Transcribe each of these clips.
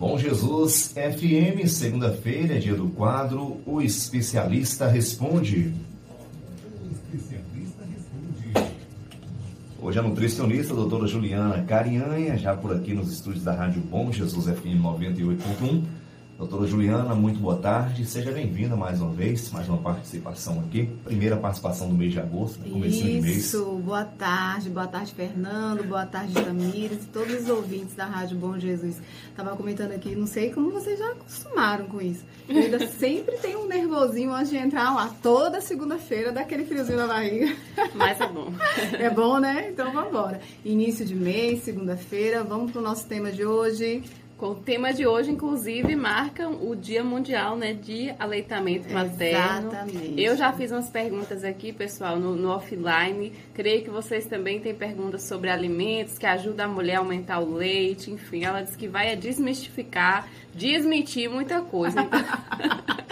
Bom Jesus FM, segunda-feira, dia do quadro O Especialista Responde. Hoje a nutricionista a doutora Juliana Carianha, já por aqui nos estúdios da Rádio Bom Jesus FM 98.1 Doutora Juliana, muito boa tarde. Seja bem-vinda mais uma vez, mais uma participação aqui. Primeira participação do mês de agosto, no começo de mês. Isso, boa tarde. Boa tarde, Fernando. Boa tarde, Tamires e todos os ouvintes da Rádio Bom Jesus. Estava comentando aqui, não sei como vocês já acostumaram com isso. Eu ainda sempre tem um nervosinho antes de entrar lá. Toda segunda-feira dá aquele friozinho na barriga. Mas é bom. É bom, né? Então vamos embora. Início de mês, segunda-feira. Vamos para o nosso tema de hoje. O tema de hoje, inclusive, marca o Dia Mundial né, de Aleitamento Materno. Exatamente. Eu já fiz umas perguntas aqui, pessoal, no, no, offline. Creio que vocês também têm perguntas sobre alimentos que ajudam a mulher a aumentar o leite. Enfim, ela disse que vai desmistificar, desmentir muita coisa.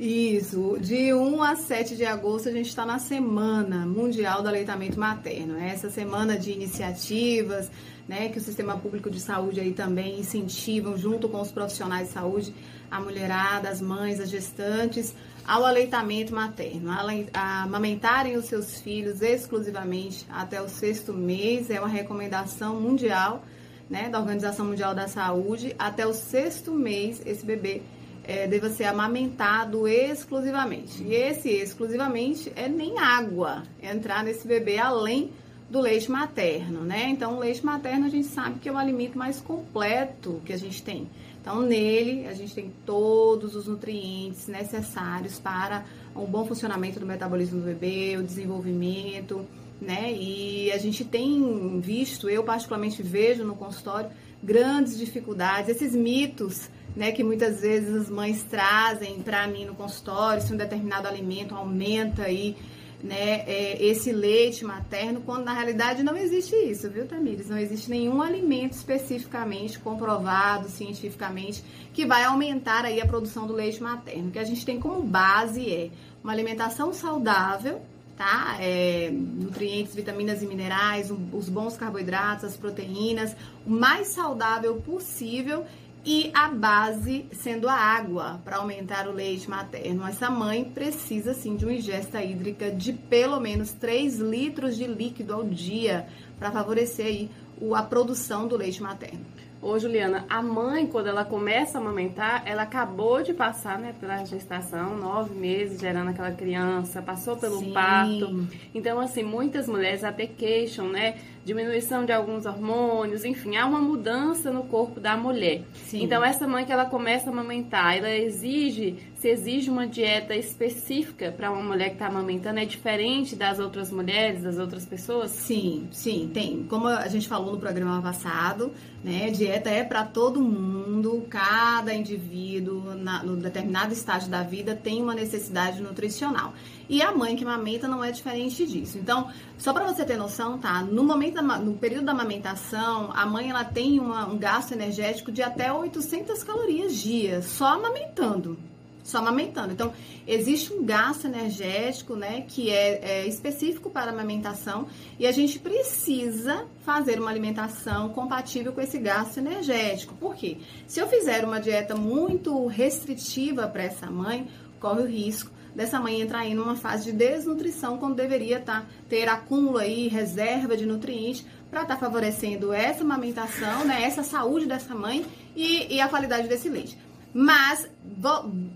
Isso. De 1 a 7 de agosto, a gente está na Semana Mundial do Aleitamento Materno. Essa semana de iniciativas né, que o sistema público de saúde aí também incentivam, junto com os profissionais de saúde, a mulherada, as mães, as gestantes, ao aleitamento materno, a amamentarem os seus filhos exclusivamente até o sexto mês, é uma recomendação mundial, né, da Organização Mundial da Saúde, até o sexto mês esse bebê é, deva ser amamentado exclusivamente. E esse exclusivamente é nem água entrar nesse bebê além do leite materno, né? Então, o leite materno a gente sabe que é o alimento mais completo que a gente tem. Então, nele a gente tem todos os nutrientes necessários para um bom funcionamento do metabolismo do bebê, o desenvolvimento, né? E a gente tem visto, eu particularmente vejo no consultório, grandes dificuldades, esses mitos, né, que muitas vezes as mães trazem para mim no consultório, se um determinado alimento aumenta aí né, é, esse leite materno, quando na realidade não existe isso, viu, Tamires? Não existe nenhum alimento especificamente comprovado cientificamente que vai aumentar aí a produção do leite materno. O que a gente tem como base é uma alimentação saudável, tá? É, nutrientes, vitaminas e minerais, os bons carboidratos, as proteínas, o mais saudável possível e a base sendo a água para aumentar o leite materno. Essa mãe precisa sim de uma ingesta hídrica de pelo menos 3 litros de líquido ao dia para favorecer aí a produção do leite materno. Ô, Juliana, a mãe, quando ela começa a amamentar, ela acabou de passar, né, pela gestação, nove meses gerando aquela criança, passou pelo Sim. parto. Então, assim, muitas mulheres até queixam, né, diminuição de alguns hormônios, enfim, há uma mudança no corpo da mulher. Sim. Então, essa mãe que ela começa a amamentar, ela exige, se exige uma dieta específica para uma mulher que está amamentando, é diferente das outras mulheres, das outras pessoas? Sim, sim, tem. Como a gente falou no programa passado, né, dieta é para todo mundo, cada indivíduo, na, no determinado estágio da vida, tem uma necessidade nutricional. E a mãe que amamenta não é diferente disso. Então, só para você ter noção, tá? No momento da, no período da amamentação, a mãe ela tem uma, um gasto energético de até 800 calorias dia, só amamentando só amamentando. Então, existe um gasto energético, né, que é, é, específico para a amamentação e a gente precisa fazer uma alimentação compatível com esse gasto energético. Por quê? Se eu fizer uma dieta muito restritiva para essa mãe, corre o risco dessa mãe entrar aí numa fase de desnutrição quando deveria tá, ter acúmulo aí, reserva de nutrientes para estar tá favorecendo essa amamentação, né, essa saúde dessa mãe e, e a qualidade desse leite. Mas,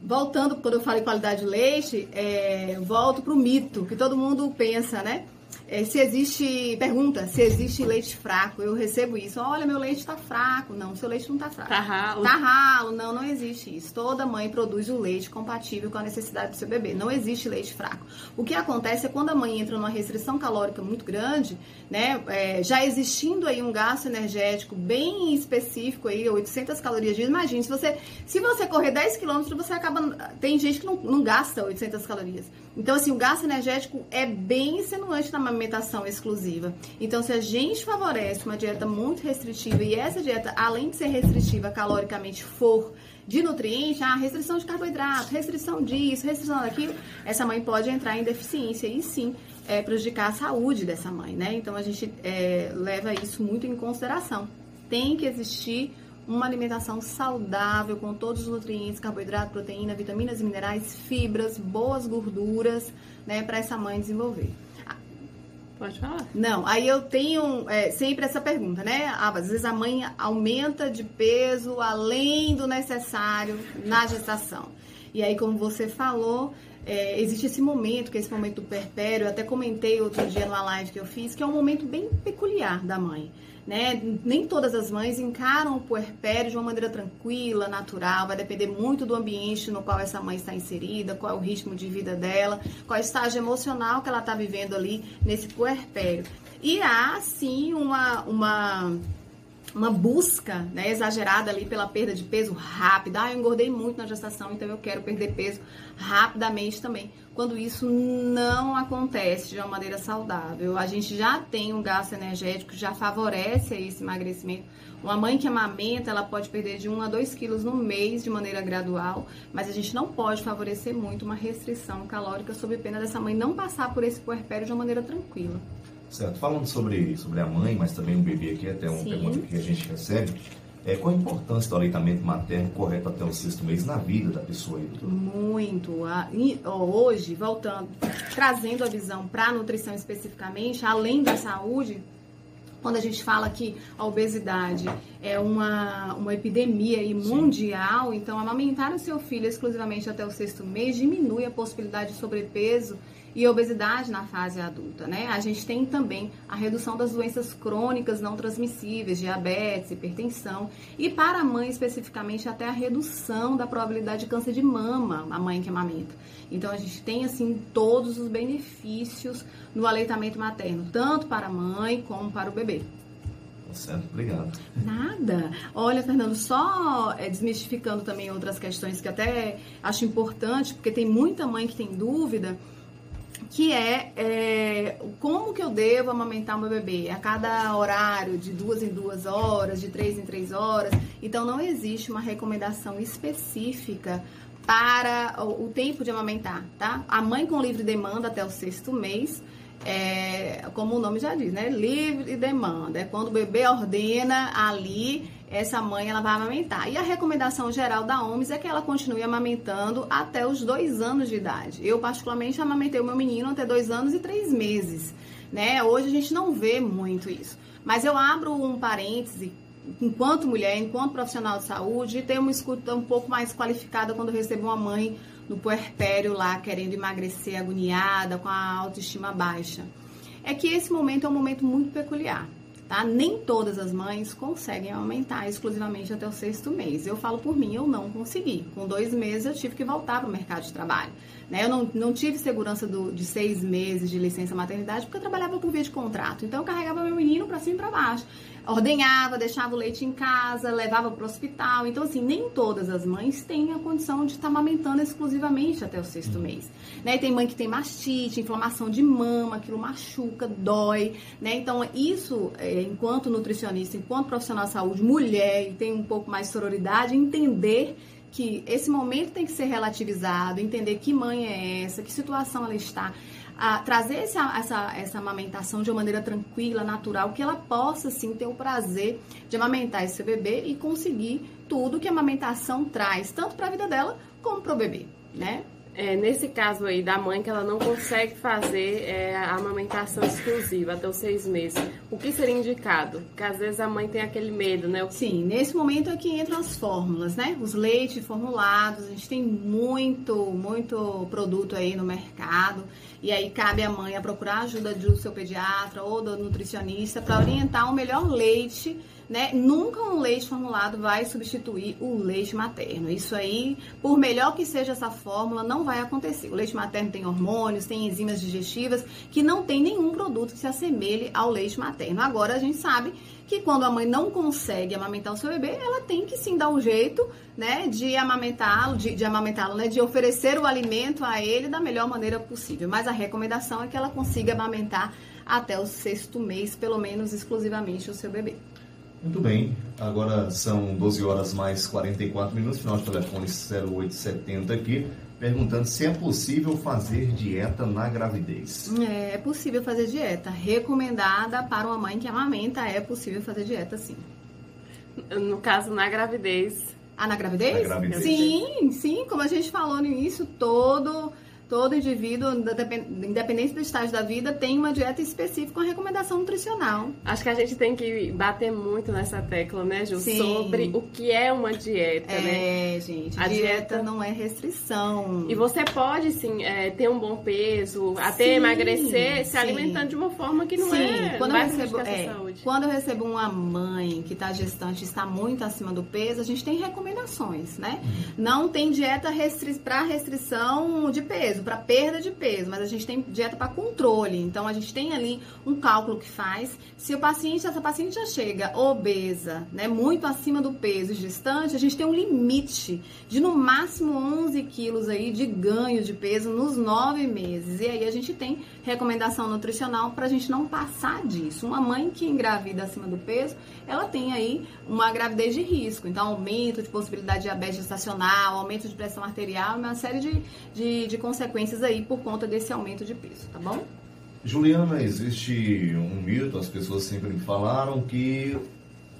voltando, quando eu falei qualidade de leite, é, volto para o mito, que todo mundo pensa, né? É, se existe, pergunta, se existe leite fraco. Eu recebo isso. Olha, meu leite está fraco. Não, seu leite não está fraco. Tá ralo. Tá ralo. Não, não existe isso. Toda mãe produz o leite compatível com a necessidade do seu bebê. Não existe leite fraco. O que acontece é quando a mãe entra numa restrição calórica muito grande, né, é, já existindo aí um gasto energético bem específico aí, 800 calorias dia. Imagine, se você, se você correr 10 quilômetros, você acaba, tem gente que não, não gasta 800 calorias. Então, assim, o gasto energético é bem extenuante na amamentação exclusiva. Então, se a gente favorece uma dieta muito restritiva e essa dieta, além de ser restritiva caloricamente, for de nutrientes, ah, restrição de carboidrato, restrição disso, restrição daquilo, essa mãe pode entrar em deficiência e sim é, prejudicar a saúde dessa mãe, né? Então, a gente é, leva isso muito em consideração. Tem que existir uma alimentação saudável com todos os nutrientes, carboidrato, proteína, vitaminas e minerais, fibras, boas gorduras, né, para essa mãe desenvolver. Pode falar. Não, aí eu tenho é, sempre essa pergunta, né? Ah, às vezes a mãe aumenta de peso além do necessário na gestação. E aí, como você falou, é, existe esse momento, que é esse momento do perpério, eu até comentei outro dia numa live que eu fiz, que é um momento bem peculiar da mãe. Né? Nem todas as mães encaram o puerpério de uma maneira tranquila, natural, vai depender muito do ambiente no qual essa mãe está inserida, qual é o ritmo de vida dela, qual é o estágio emocional que ela está vivendo ali nesse puerpério. E há, sim, uma, uma uma busca né, exagerada ali pela perda de peso rápida. Ah, eu engordei muito na gestação, então eu quero perder peso rapidamente também. Quando isso não acontece de uma maneira saudável, a gente já tem um gasto energético, já favorece esse emagrecimento. Uma mãe que amamenta, ela pode perder de 1 a 2 quilos no mês de maneira gradual, mas a gente não pode favorecer muito uma restrição calórica sob pena dessa mãe não passar por esse puerpério de uma maneira tranquila. Certo. Falando sobre, sobre a mãe, mas também o bebê aqui, até uma Sim. pergunta que a gente recebe. É, qual a importância do aleitamento materno correto até o sexto mês na vida da pessoa? Muito. Hoje, voltando, trazendo a visão para a nutrição especificamente, além da saúde, quando a gente fala que a obesidade é uma, uma epidemia mundial, Sim. então amamentar o seu filho exclusivamente até o sexto mês diminui a possibilidade de sobrepeso e obesidade na fase adulta, né? A gente tem também a redução das doenças crônicas não transmissíveis, diabetes, hipertensão, e para a mãe especificamente até a redução da probabilidade de câncer de mama, a mãe que amamenta. Então a gente tem assim todos os benefícios no aleitamento materno, tanto para a mãe como para o bebê. Tá certo, obrigado. Nada. Olha, Fernando, só é, desmistificando também outras questões que até acho importante, porque tem muita mãe que tem dúvida que é, é, como que eu devo amamentar meu bebê a cada horário, de duas em duas horas, de três em três horas. Então não existe uma recomendação específica para o, o tempo de amamentar, tá? A mãe com livre demanda até o sexto mês, é, como o nome já diz, né? Livre demanda. É quando o bebê ordena ali essa mãe ela vai amamentar. E a recomendação geral da OMS é que ela continue amamentando até os dois anos de idade. Eu, particularmente, amamentei o meu menino até dois anos e três meses. Né? Hoje a gente não vê muito isso. Mas eu abro um parêntese, enquanto mulher, enquanto profissional de saúde, tenho uma escuta um pouco mais qualificada quando recebo uma mãe no puerpério lá, querendo emagrecer, agoniada, com a autoestima baixa. É que esse momento é um momento muito peculiar tá? Nem todas as mães conseguem aumentar exclusivamente até o sexto mês. Eu falo por mim, eu não consegui. Com dois meses eu tive que voltar para o mercado de trabalho. Né? Eu não, não tive segurança do, de seis meses de licença maternidade porque eu trabalhava por via de contrato. Então eu carregava meu menino para cima e para baixo. Ordenhava, deixava o leite em casa, levava para o hospital. Então, assim, nem todas as mães têm a condição de estar amamentando exclusivamente até o sexto mês. Né? Tem mãe que tem mastite, inflamação de mama, aquilo machuca, dói. Né? Então, isso, é, enquanto nutricionista, enquanto profissional de saúde, mulher e tem um pouco mais de sororidade, entender que esse momento tem que ser relativizado, entender que mãe é essa, que situação ela está, a trazer essa, essa, essa amamentação de uma maneira tranquila, natural, que ela possa sim ter o prazer de amamentar esse bebê e conseguir tudo que a amamentação traz, tanto para a vida dela como para o bebê, né? É, nesse caso aí da mãe que ela não consegue fazer é, a amamentação exclusiva até os seis meses, o que seria indicado? Porque às vezes a mãe tem aquele medo, né? Sim, nesse momento é que entram as fórmulas, né? Os leites formulados, a gente tem muito, muito produto aí no mercado. E aí cabe à mãe a procurar a ajuda do seu pediatra ou do nutricionista para orientar o melhor leite né? Nunca um leite formulado vai substituir o leite materno. Isso aí, por melhor que seja essa fórmula, não vai acontecer. O leite materno tem hormônios, tem enzimas digestivas que não tem nenhum produto que se assemelhe ao leite materno. Agora a gente sabe que quando a mãe não consegue amamentar o seu bebê, ela tem que sim dar um jeito, né, de amamentá-lo, de, de amamentá-lo, né, de oferecer o alimento a ele da melhor maneira possível. Mas a recomendação é que ela consiga amamentar até o sexto mês, pelo menos exclusivamente o seu bebê. Muito bem, agora são 12 horas mais 44 minutos, final de telefone 0870 aqui, perguntando se é possível fazer dieta na gravidez. É, é possível fazer dieta, recomendada para uma mãe que amamenta, é possível fazer dieta sim. No caso, na gravidez. Ah, na gravidez? Na gravidez. Sim, sim, como a gente falou no início, todo todo indivíduo, independente do estágio da vida, tem uma dieta específica com recomendação nutricional. Acho que a gente tem que bater muito nessa tecla, né, Ju? Sim. Sobre o que é uma dieta, é, né? É, gente. A dieta, dieta não é restrição. E você pode, sim, é, ter um bom peso, até Sim, emagrecer, se sim. alimentando de uma forma que não Sim, é. quando não eu, recebo, é, saúde. quando eu recebo uma mãe que está gestante e está muito acima do peso, a gente tem recomendações, né? Não tem dieta restri para restrição de peso, para perda de peso, mas a gente tem dieta para controle. Então a gente tem ali um cálculo que faz. Se o paciente, essa paciente já chega obesa, né, muito acima do peso e gestante, a gente tem um limite de no máximo 11 quilos aí de ganho de peso nos nove meses. E aí a gente tem recomendação nutricional para a gente não passar disso. Uma mãe que engravida acima do peso, ela tem aí uma gravidez de risco. Então, aumento de possibilidade de diabetes gestacional, aumento de pressão arterial, uma série de, de, de consequências aí por conta desse aumento de peso, tá bom? Juliana, existe um mito, as pessoas sempre me falaram que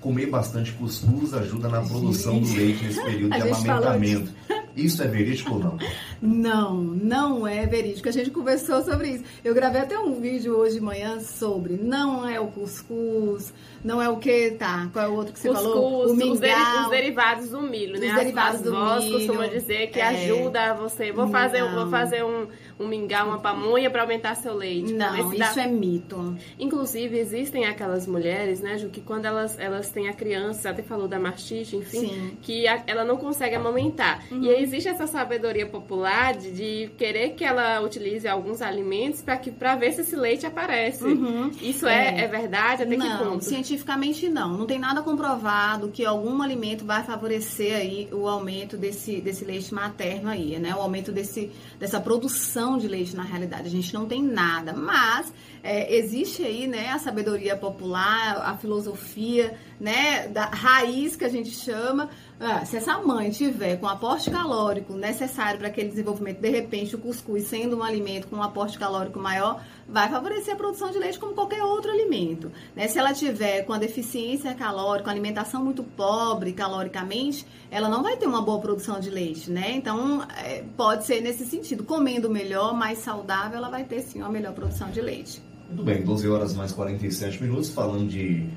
comer bastante cuscuz ajuda na produção do leite nesse período de amamentamento. Isso é verídico ou não? Não, não é verídico. A gente conversou sobre isso. Eu gravei até um vídeo hoje de manhã sobre. Não é o cuscuz, não é o que, tá? Qual é o outro que você Cuscuz, falou? O os, deri- mingau. os derivados do milho, Os né? As- derivados as do vós milho. costumam dizer que É. ajuda você. Vou fazer, vou fazer um, um mingau, uma pamonha para aumentar seu leite. ver Não, se dá- isso é mito. Inclusive, existem aquelas mulheres, né, Ju, que quando elas, elas têm a criança, você até falou da mastite, enfim, Sim. Uhum. que a- ela não consegue amamentar. E aí existe essa sabedoria popular de, de querer que ela utilize alguns alimentos para que para ver se esse leite aparece. Uhum. Isso é, É. é verdade? Até que não, ponto? cientificamente não. Não tem nada comprovado que algum alimento vai favorecer aí o aumento desse, desse leite materno aí, né? O aumento desse, dessa produção de leite na realidade. A gente não tem nada. Mas é, existe aí, né, a sabedoria popular, a filosofia, né, da raiz que a gente chama. Ah, se essa mãe tiver com aporte calórico necessário para aquele desenvolvimento, de repente o cuscuz sendo um alimento com um aporte calórico maior, vai favorecer a produção de leite como qualquer outro alimento. Né? Se ela tiver com a deficiência calórica, alimentação muito pobre caloricamente, ela não vai ter uma boa produção de leite, né? Então, é, pode ser nesse sentido. Comendo melhor, mais saudável, ela vai ter sim uma melhor produção de leite. Muito bem, 12 horas mais 47 minutos, falando de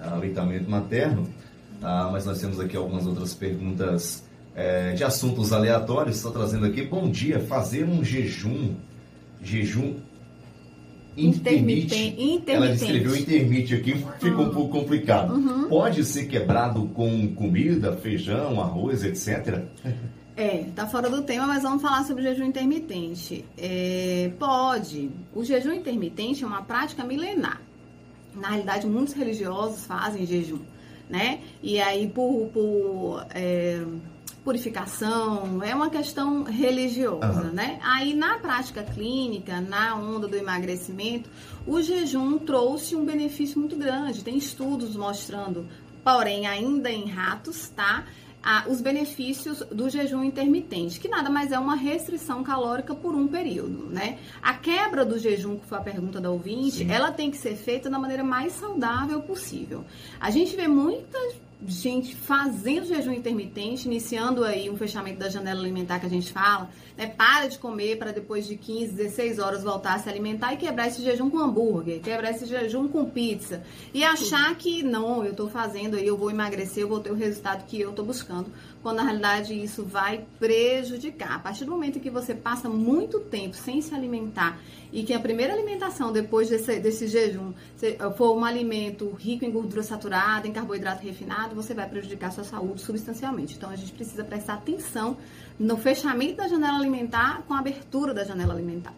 aleitamento materno, ah, mas nós temos aqui algumas outras perguntas eh, de assuntos aleatórios. Estou trazendo aqui, bom dia, fazer um jejum, jejum intermitente. Intermitente. Ela descreveu intermitente aqui, ficou um pouco complicado. Uhum. Pode ser quebrado com comida, feijão, arroz, etc. É, tá fora do tema, mas vamos falar sobre jejum intermitente. É, pode. O jejum intermitente é uma prática milenar. Na realidade, muitos religiosos fazem jejum, né? E aí, por, por é, purificação, é uma questão religiosa, Aham. né? Aí, na prática clínica, na onda do emagrecimento, o jejum trouxe um benefício muito grande. Tem estudos mostrando, porém, ainda em ratos, tá? ah, os benefícios do jejum intermitente, que nada mais é uma restrição calórica por um período, né? A quebra do jejum, que foi a pergunta da ouvinte, Sim. ela tem que ser feita da maneira mais saudável possível. A gente vê muita gente fazendo jejum intermitente, iniciando aí um fechamento da janela alimentar que a gente fala, né? Para de comer para depois de 15, 16 horas voltar a se alimentar e quebrar esse jejum com hambúrguer, quebrar esse jejum com pizza e achar que não, eu tô fazendo aí, eu vou emagrecer, eu vou ter o resultado que eu tô buscando, quando na realidade isso vai prejudicar. A partir do momento em que você passa muito tempo sem se alimentar e que a primeira alimentação depois desse, desse jejum for um alimento rico em gordura saturada, em carboidrato refinado, você vai prejudicar sua saúde substancialmente. Então a gente precisa prestar atenção no fechamento da janela alimentar com a abertura da janela alimentar.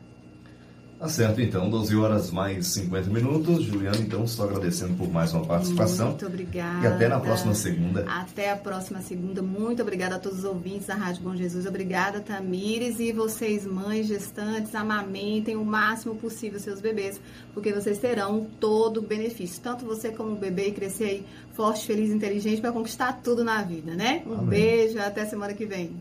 Tá certo, então, 12 horas mais 50 minutos. Juliana, então, estou agradecendo por mais uma participação. Muito obrigada. E até na próxima segunda. Até a próxima segunda. Muito obrigada a todos os ouvintes da Rádio Bom Jesus. Obrigada, Tamires. E vocês, mães, gestantes, amamentem o máximo possível seus bebês, porque vocês terão todo o benefício. Tanto você como o bebê e crescer aí forte, feliz, inteligente para conquistar tudo na vida, né? Um Amém. beijo, até semana que vem.